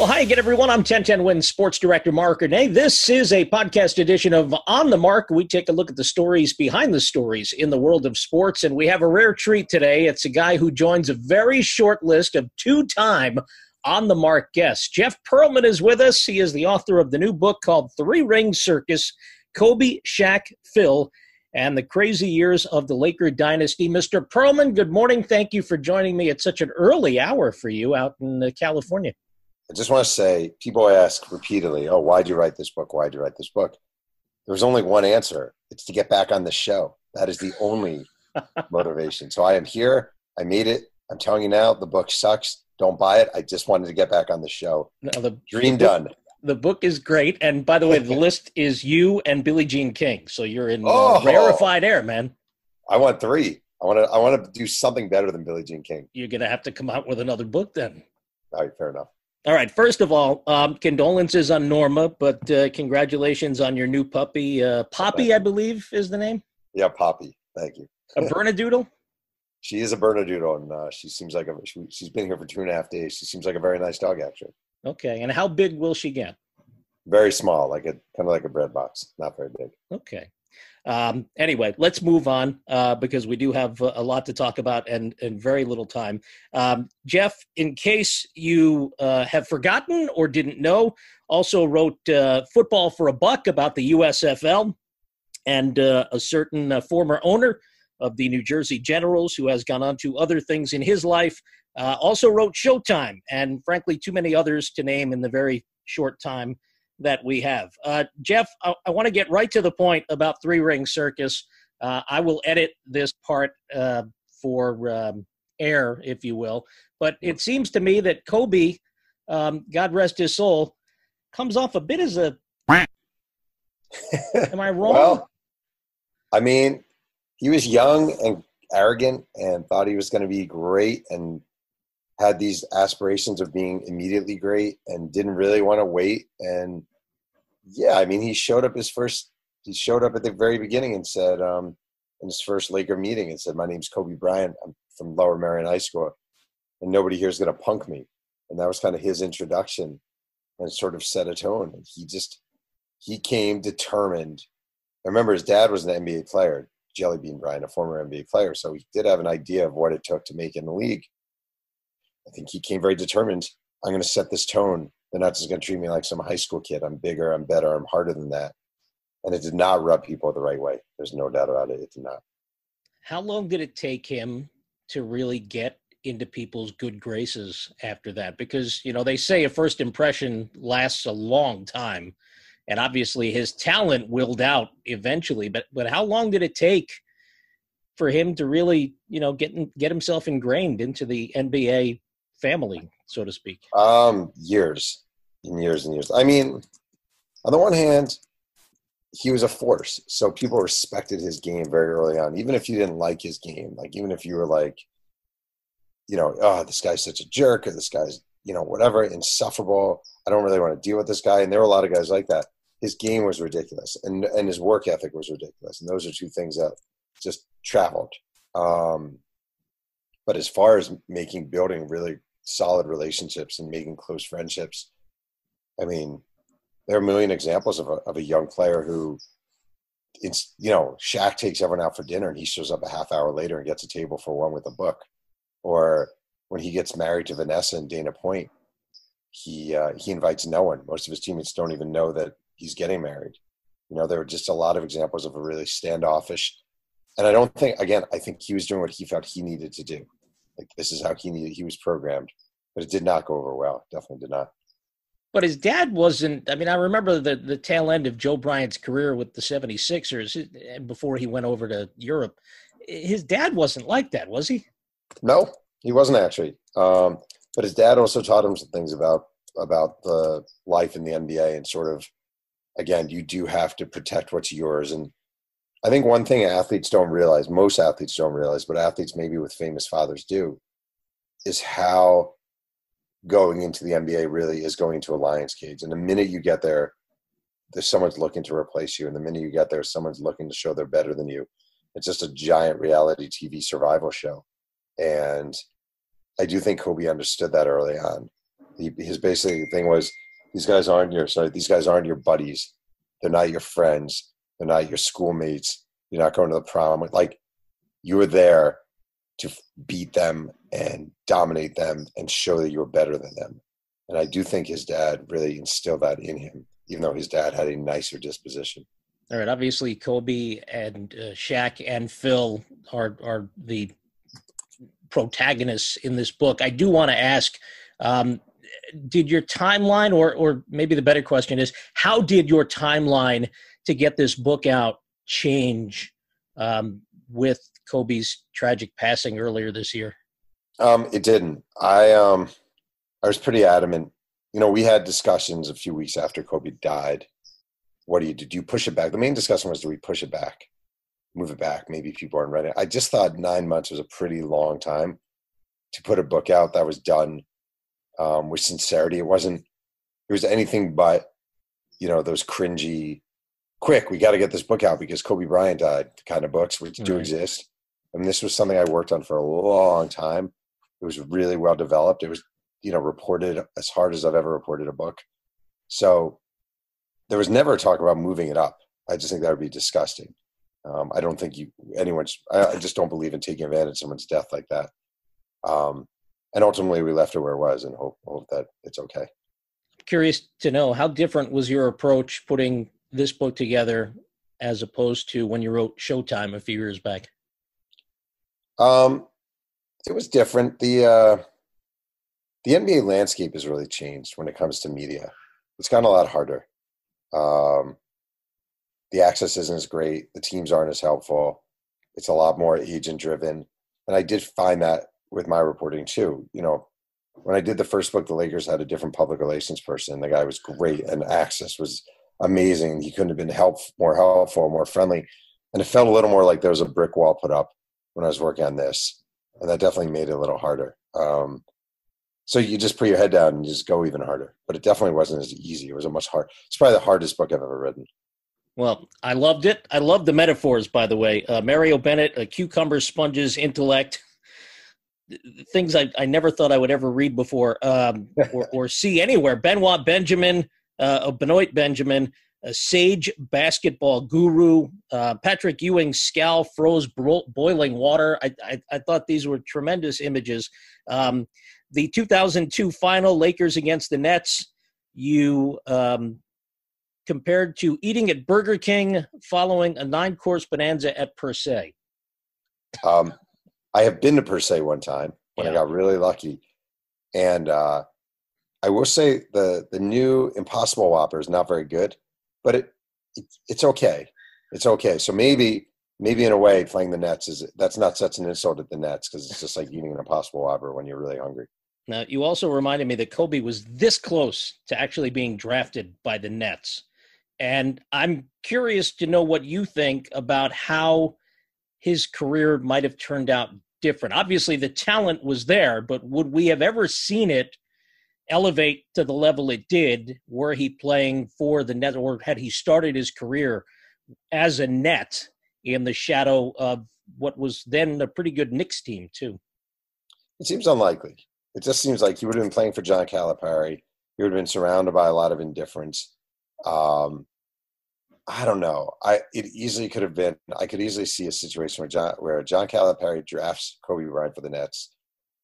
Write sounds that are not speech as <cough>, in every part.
Well, hi again, everyone. I'm 1010 Win Sports Director Marc Ernay. This is a podcast edition of On the Marc. We take a look at the stories behind the stories in the world of sports, and we have a rare treat today. It's a guy who joins a very short list of two time On the Marc guests. Jeff Pearlman is with us. He is the author of the new book called Three Ring Circus Kobe, Shaq, Phil, and the Crazy Years of the Laker Dynasty. Mr. Pearlman, good morning. Thank you for joining me at such an early hour for you out in uh, California. I just want to say people ask repeatedly, oh, why'd you write this book? Why'd you write this book? There's only one answer it's to get back on the show. That is the only <laughs> motivation. So I am here. I made it. I'm telling you now, the book sucks. Don't buy it. I just wanted to get back on the show. Now, the, Dream the done. Book, the book is great. And by the way, the <laughs> list is you and Billie Jean King. So you're in uh, Oh. rarefied air, man. I want three. I want to. I want to do something better than Billie Jean King. You're going to have to come out with another book then. All right, fair enough. All right. First of all, um, condolences on Norma, but uh, congratulations on your new puppy. Uh, Poppy, I believe, is the name. Yeah, Poppy. Thank you. A Bernedoodle. <laughs> She is a Bernedoodle, and uh, she seems like a. She, she's been here for two and a half days. She seems like a very nice dog, actually. Okay. And how big will she get? Very small, like a kind of like a bread box, not very big. Okay. Um, anyway, let's move on uh, because we do have a, a lot to talk about and, and very little time. Um, Jeff, in case you uh, have forgotten or didn't know, also wrote uh, Football for a Buck about the USFL and uh, a certain uh, former owner of the New Jersey Generals who has gone on to other things in his life. Uh, also wrote Showtime and, frankly, too many others to name in the very short time that we have. Uh, Jeff, I, I want to get right to the point about Three Ring Circus. Uh, I will edit this part uh, for um, air, if you will. But it seems to me that Kobe, um, God rest his soul, comes off a bit as a. <laughs> Am I wrong? Well, I mean, he was young and arrogant and thought he was going to be great and had these aspirations of being immediately great and didn't really want to wait. And yeah, I mean, he showed up his first, he showed up at the very beginning and said, um, in his first Laker meeting and said, My name's Kobe Bryant. I'm from Lower Merion High School, and nobody here is going to punk me. And that was kind of his introduction and sort of set a tone. And he just, he came determined. I remember his dad was an NBA player, Jelly Bean Bryant, a former NBA player. So he did have an idea of what it took to make in the league. I think he came very determined. I'm going to set this tone. They're not just going to treat me like some high school kid. I'm bigger, I'm better, I'm harder than that. And it did not rub people the right way. There's no doubt about it. It did not. How long did it take him to really get into people's good graces after that? Because, you know, they say a first impression lasts a long time. And obviously his talent willed out eventually. But but how long did it take for him to really, you know, get get himself ingrained into the NBA family, so to speak? Um, years and years and years. I mean, on the one hand, he was a force, so people respected his game very early on. Even if you didn't like his game, like even if you were like, you know, oh, this guy's such a jerk, or this guy's, you know, whatever, insufferable. I don't really want to deal with this guy. And there were a lot of guys like that. His game was ridiculous, and and his work ethic was ridiculous. And those are two things that just traveled. Um, but as far as making building really solid relationships and making close friendships, I mean, there are a million examples of a, of a young player who it's you know Shaq takes everyone out for dinner and he shows up a half hour later and gets a table for one with a book, or when he gets married to Vanessa and Dana Point, he uh, he invites no one. Most of his teammates don't even know that he's getting married. You know, there were just a lot of examples of a really standoffish. And I don't think, again, I think he was doing what he felt he needed to do. Like this is how he needed, he was programmed, but it did not go over well. Definitely did not. But his dad wasn't. I mean, I remember the, the tail end of Joe Bryant's career with the 76ers eh, before he went over to Europe. His dad wasn't like that, was he? No, he wasn't actually. Um, but his dad also taught him some things about about the life in the NBA and sort of again, you do have to protect what's yours. And I think one thing athletes don't realize, most athletes don't realize, but athletes maybe with famous fathers do, is how going into the NBA really is going to a lion's cage. And the minute you get there, there's someone's looking to replace you. And the minute you get there, someone's looking to show they're better than you. It's just a giant reality TV survival show. And I do think Kobe understood that early on. He, his basic thing was, these guys aren't your sorry, these guys aren't your buddies. They're not your friends. They're not your schoolmates. You're not going to the prom. Like you were there to beat them and dominate them and show that you were better than them. And I do think his dad really instilled that in him, even though his dad had a nicer disposition. All right. Obviously, Kobe and uh, Shaq and Phil are are the protagonists in this book. I do want to ask. Um, did your timeline, or or maybe the better question is, how did your timeline to get this book out change um, with Kobe's tragic passing earlier this year? Um, it didn't. I um, I was pretty adamant. You know, we had discussions a few weeks after Kobe died. What do you do? Do you push it back? The main discussion was, do we push it back, move it back? Maybe people aren't ready. I just thought nine months was a pretty long time to put a book out that was done um, with sincerity. It wasn't. It was anything but, you know, those cringy, quick. We got to get this book out because Kobe Bryant died. Kind of books which right. do exist. And this was something I worked on for a long time. It was really well developed. It was, you know, reported as hard as I've ever reported a book. So there was never a talk about moving it up. I just think that would be disgusting. Um, I don't think you anyone's. I, I, just don't believe in taking advantage of someone's death like that. Um, and ultimately, we left it where it was, and hope hope that it's okay. Curious to know how different was your approach putting this book together as opposed to when you wrote Showtime a few years back. Um, it was different. The uh, the NBA landscape has really changed when it comes to media. It's gotten a lot harder. Um, the access isn't as great. The teams aren't as helpful. It's a lot more agent driven, and I did find that with my reporting too. You know, when I did the first book, the Lakers had a different public relations person. The guy was great, and access was amazing. He couldn't have been help more helpful, more friendly, and it felt a little more like there was a brick wall put up when I was working on this, and that definitely made it a little harder. Um, so you just put your head down and just go even harder. But it definitely wasn't as easy. It was a much hard. It's probably the hardest book I've ever written. Well, I loved it. I love the metaphors, by the way. Uh, Mario Bennett, a cucumber, sponges, intellect, things I, I never thought I would ever read before um, <laughs> or, or see anywhere. Benoit Benjamin, uh, Benoit Benjamin, a sage basketball guru. Uh, Patrick Ewing, Scal froze bro- boiling water. I, I, I, thought these were tremendous images. Um, the 2002 final, Lakers against the Nets, you um, compared to eating at Burger King following a nine course bonanza at Per Se. Um, I have been to Per Se one time when yeah. I got really lucky. And uh, I will say the, the new Impossible Whopper is not very good but it, it it's okay. It's okay. So maybe maybe in a way playing the Nets is that's not such an insult at the Nets because it's just like <laughs> eating an impossible whopper when you're really hungry. Now you also reminded me that Kobe was this close to actually being drafted by the Nets. And I'm curious to know what you think about how his career might have turned out different. Obviously, the talent was there, but would we have ever seen it elevate to the level it did were he playing for the net or had he started his career as a net in the shadow of what was then a pretty good Knicks team too? It seems unlikely. It just seems like he would have been playing for John Calipari. He would have been surrounded by a lot of indifference. Um, I don't know. I it easily could have been. I could easily see a situation where John where John Calipari drafts Kobe Bryant for the Nets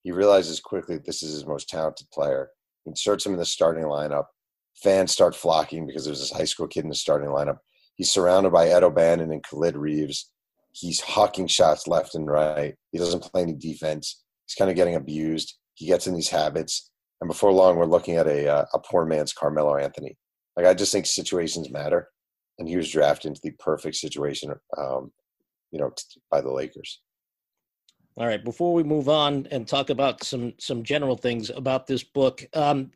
He realizes quickly this is his most talented player. Inserts him in the starting lineup. Fans start flocking because there's this high school kid in the starting lineup. He's surrounded by Ed O'Bannon and Khalid Reeves. He's hawking shots left and right. He doesn't play any defense. He's kind of getting abused. He gets in these habits. And before long, we're looking at a, uh, a poor man's Carmelo Anthony. Like, I just think situations matter. And he was drafted into the perfect situation, um, you know, by the Lakers. All right. Before we move on and talk about some some general things about this book, um,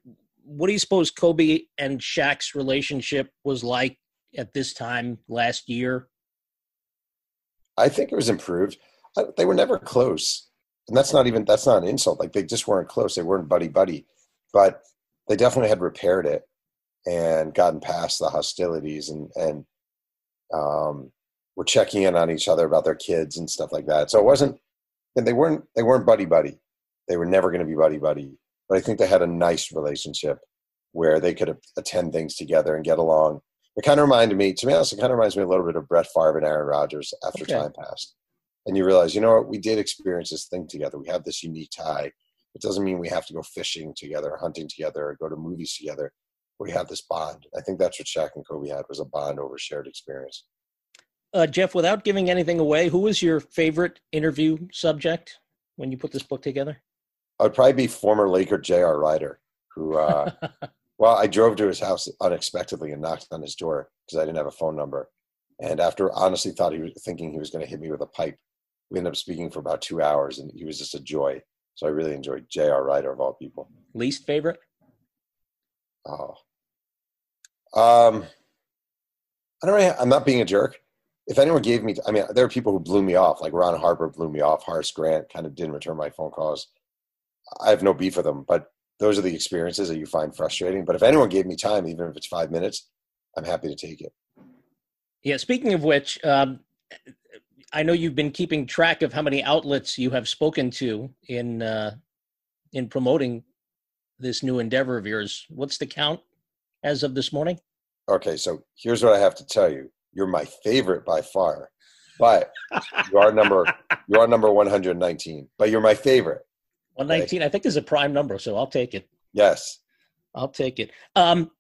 what do you suppose Kobe and Shaq's relationship was like at this time last year? I think it was improved. They were never close, and that's not even that's not an insult. Like they just weren't close. They weren't buddy buddy, but they definitely had repaired it and gotten past the hostilities and and um, were checking in on each other about their kids and stuff like that. So it wasn't, and they weren't they weren't buddy buddy. They were never going to be buddy buddy. But I think they had a nice relationship where they could attend things together and get along it kind of reminded me, to be honest, it kind of reminds me a little bit of Brett Favre and Aaron Rodgers after okay. time passed. And you realize, you know what, we did experience this thing together. We have this unique tie. It doesn't mean we have to go fishing together, hunting together, or go to movies together. We have this bond. I think that's what Shaq and Kobe had was a bond over shared experience. Uh, Jeff, without giving anything away, who was your favorite interview subject when you put this book together? I would probably be former Laker J.R. Rider, who uh, <laughs> Well, I drove to his house unexpectedly and knocked on his door because I didn't have a phone number. And after honestly thought he was thinking he was going to hit me with a pipe, we ended up speaking for about two hours, and he was just a joy. So I really enjoyed J.R. Rider of all people. Least favorite? Oh, um, I don't know. I'm not being a jerk. If anyone gave me, I mean, there are people who blew me off, like Ron Harper blew me off. Horace Grant kind of didn't return my phone calls. I have no beef with them, but those are the experiences that you find frustrating. But if anyone gave me time, even if it's five minutes, I'm happy to take it. Yeah. Speaking of which, um, I know you've been keeping track of how many outlets you have spoken to in uh, in promoting this new endeavor of yours. What's the count as of this morning? Okay, so here's what I have to tell you. You're my favorite by far, but you are number you are number 119. But you're my favorite. 119, I think, is a prime number, so I'll take it. Yes. I'll take it. Um,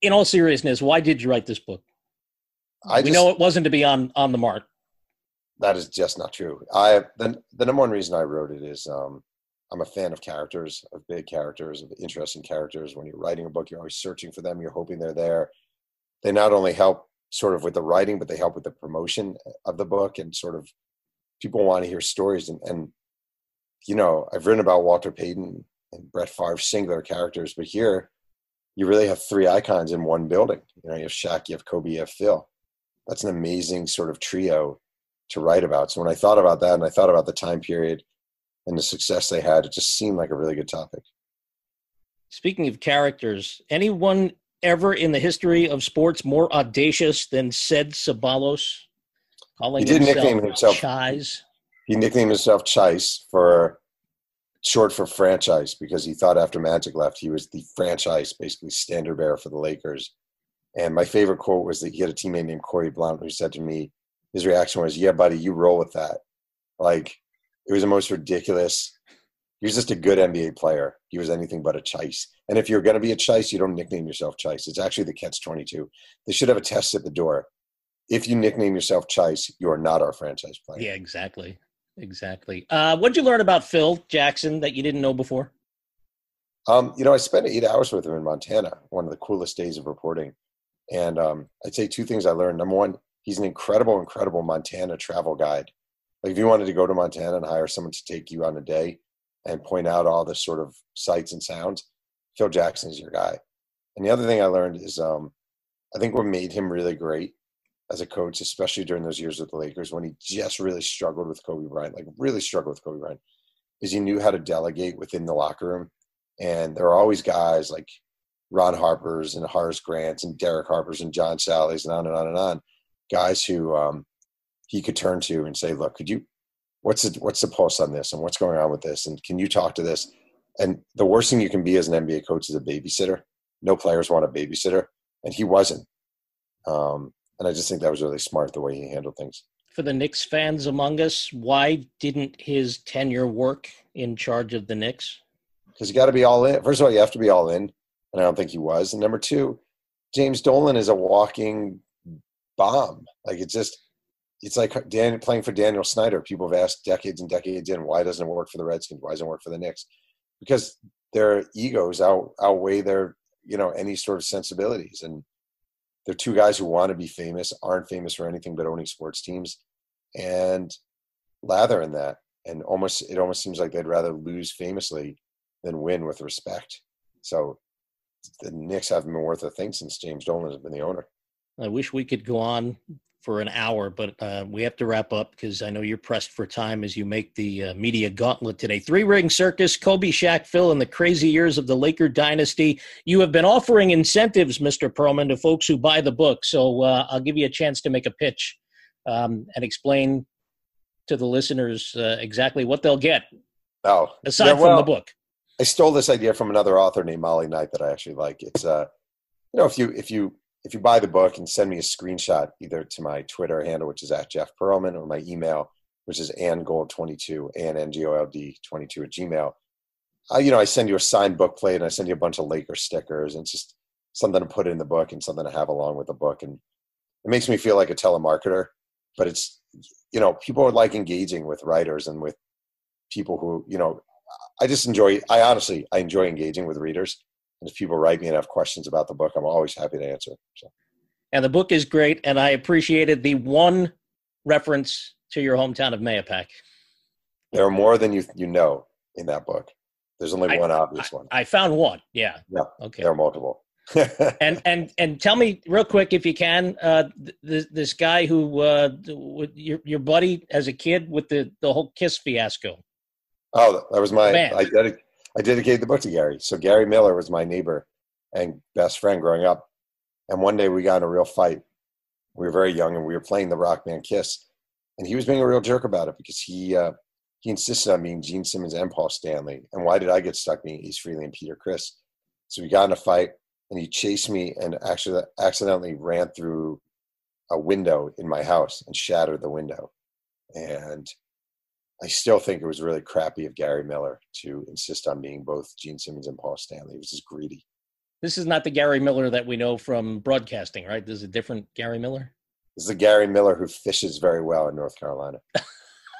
in all seriousness, why did you write this book? I we just, know it wasn't to be on on the mark. That is just not true. I the the number one reason I wrote it is um, I'm a fan of characters, of big characters, of interesting characters. When you're writing a book, you're always searching for them. You're hoping they're there. They not only help sort of with the writing, but they help with the promotion uh, of the book and sort of people want to hear stories and, and you know, I've written about Walter Payton and Brett Favre, singular characters, but here you really have three icons in one building. You know, you have Shaq, you have Kobe, you have Phil. That's an amazing sort of trio to write about. So when I thought about that and I thought about the time period and the success they had, it just seemed like a really good topic. Speaking of characters, anyone ever in the history of sports more audacious than Ced Ceballos? Calling he did himself nickname himself Chise he nicknamed himself Chise for short for franchise because he thought after Magic left he was the franchise basically standard bearer for the Lakers. And my favorite quote was that he had a teammate named Corey Blount who said to me, his reaction was, "Yeah, buddy, you roll with that." Like it was the most ridiculous. He was just a good NBA player. He was anything but a Chise. And if you're going to be a Chise, you don't nickname yourself Chise. It's actually the catch 22. They should have a test at the door. If you nickname yourself Chise, you are not our franchise player. Yeah, exactly. Exactly. Uh, what did you learn about Phil Jackson that you didn't know before? Um, you know, I spent eight hours with him in Montana, one of the coolest days of reporting. And um, I'd say two things I learned. Number one, he's an incredible, incredible Montana travel guide. Like if you wanted to go to Montana and hire someone to take you on a day and point out all the sort of sights and sounds, Phil Jackson is your guy. And the other thing I learned is um, I think what made him really great as a coach, especially during those years with the Lakers when he just really struggled with Kobe Bryant, like really struggled with Kobe Bryant, is he knew how to delegate within the locker room. And there are always guys like Ron Harper's and Horace Grant's and Derek Harper's and John Salley's and on and on and on, guys who um, he could turn to and say, "Look, could you? What's the what's the pulse on this and what's going on with this? And can you talk to this?" And the worst thing you can be as an NBA coach is a babysitter. No players want a babysitter, and he wasn't. Um, and I just think that was really smart the way he handled things. For the Knicks fans among us, why didn't his tenure work in charge of the Knicks? Because you got to be all in. First of all, you have to be all in, and I don't think he was. And number two, James Dolan is a walking bomb. Like it's just, it's like Dan, playing for Daniel Snyder. People have asked decades and decades in, why doesn't it work for the Redskins? Why doesn't it work for the Knicks? Because their egos out, outweigh their, you know, any sort of sensibilities. And they're two guys who want to be famous, aren't famous for anything but owning sports teams, and lather in that. And almost, it almost seems like they'd rather lose famously than win with respect. So the Knicks haven't been worth a thing since James Dolan has been the owner. I wish we could go on for an hour, but uh, we have to wrap up because I know you're pressed for time as you make the uh, media gauntlet today. Three ring circus, Kobe, Shaq, Phil, and the crazy years of the Laker dynasty. You have been offering incentives, Mr. Pearlman, to folks who buy the book. So uh, I'll give you a chance to make a pitch um, and explain to the listeners uh, exactly what they'll get. Oh, aside yeah, well, from the book. I stole this idea from another author named Molly Knight that I actually like. It's uh, you know, if you if you if you buy the book and send me a screenshot either to my Twitter handle, which is at Jeff Pearlman, or my email, which is angold22, A-N-N-G-O-L-D 22 at Gmail. I, you know, I send you a signed book plate and I send you a bunch of Laker stickers and just something to put in the book and something to have along with the book. And it makes me feel like a telemarketer, but it's, you know, people are like engaging with writers and with people who, you know, I just enjoy, I honestly, I enjoy engaging with readers if people write me and have questions about the book, I'm always happy to answer. So. And the book is great, and I appreciated the one reference to your hometown of Mahopac. There are more than you you know in that book. There's only I, one obvious I, one. I found one. Yeah. Yeah. Okay. There are multiple. <laughs> and and and tell me real quick if you can uh, this this guy who uh, your your buddy as a kid with the the whole kiss fiasco. Oh, that was my Man. I I dedicated the book to Gary. So Gary Miller was my neighbor and best friend growing up. And one day we got in a real fight. We were very young and we were playing the rock band Kiss. And he was being a real jerk about it because he uh, he insisted on being Gene Simmons and Paul Stanley. And why did I get stuck being Ace Frehley and Peter Criss? So we got in a fight and he chased me and actually accidentally ran through a window in my house and shattered the window. And I still think it was really crappy of Gary Miller to insist on being both Gene Simmons and Paul Stanley. He was just greedy. This is not the Gary Miller that we know from broadcasting, right? This is a different Gary Miller. This is the Gary Miller who fishes very well in North Carolina.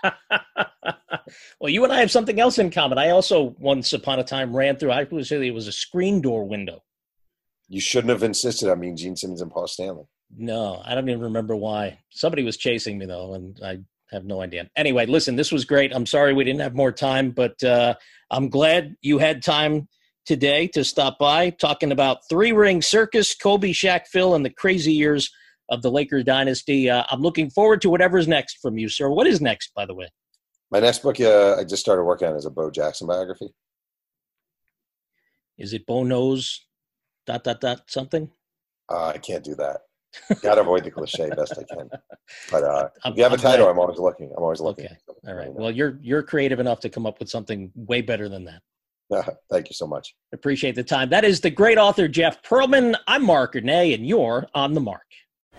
<laughs> well, you and I have something else in common. I also once upon a time ran through. I would say it was a screen door window. You shouldn't have insisted on being Gene Simmons and Paul Stanley. No, I don't even remember why. Somebody was chasing me though, and I have no idea. Anyway, listen, this was great. I'm sorry we didn't have more time, but uh, I'm glad you had time today to stop by talking about three ring circus, Kobe, Shaq, Phil, and the crazy years of the Laker dynasty. Uh, I'm looking forward to whatever's next from you, sir. What is next, by the way? My next book, uh, I just started working on is a Bo Jackson biography. Is it Bo knows dot dot dot something? Uh, I can't do that. <laughs> Got to avoid the cliche best I can. But uh, if you have I'm a title, glad. I'm always looking. I'm always looking. Okay. All right. Well, you're you're creative enough to come up with something way better than that. <laughs> Thank you so much. Appreciate the time. That is the great author Jeff Pearlman. I'm Marc Ernay, and you're on the mark.